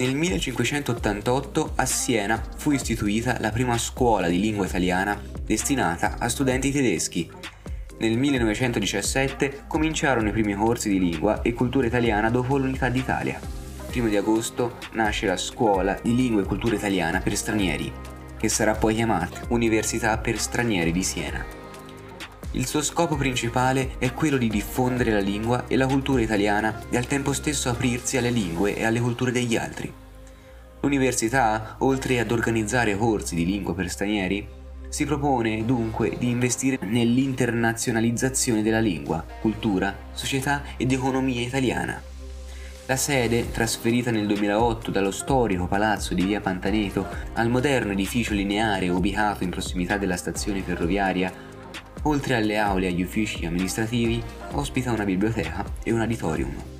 Nel 1588 a Siena fu istituita la prima scuola di lingua italiana destinata a studenti tedeschi. Nel 1917 cominciarono i primi corsi di lingua e cultura italiana dopo l'unità d'Italia. Primo di agosto nasce la Scuola di Lingua e Cultura Italiana per Stranieri, che sarà poi chiamata Università per Stranieri di Siena. Il suo scopo principale è quello di diffondere la lingua e la cultura italiana e al tempo stesso aprirsi alle lingue e alle culture degli altri. L'università, oltre ad organizzare corsi di lingua per stranieri, si propone dunque di investire nell'internazionalizzazione della lingua, cultura, società ed economia italiana. La sede, trasferita nel 2008 dallo storico palazzo di via Pantaneto al moderno edificio lineare ubicato in prossimità della stazione ferroviaria, Oltre alle aule e agli uffici amministrativi, ospita una biblioteca e un auditorium.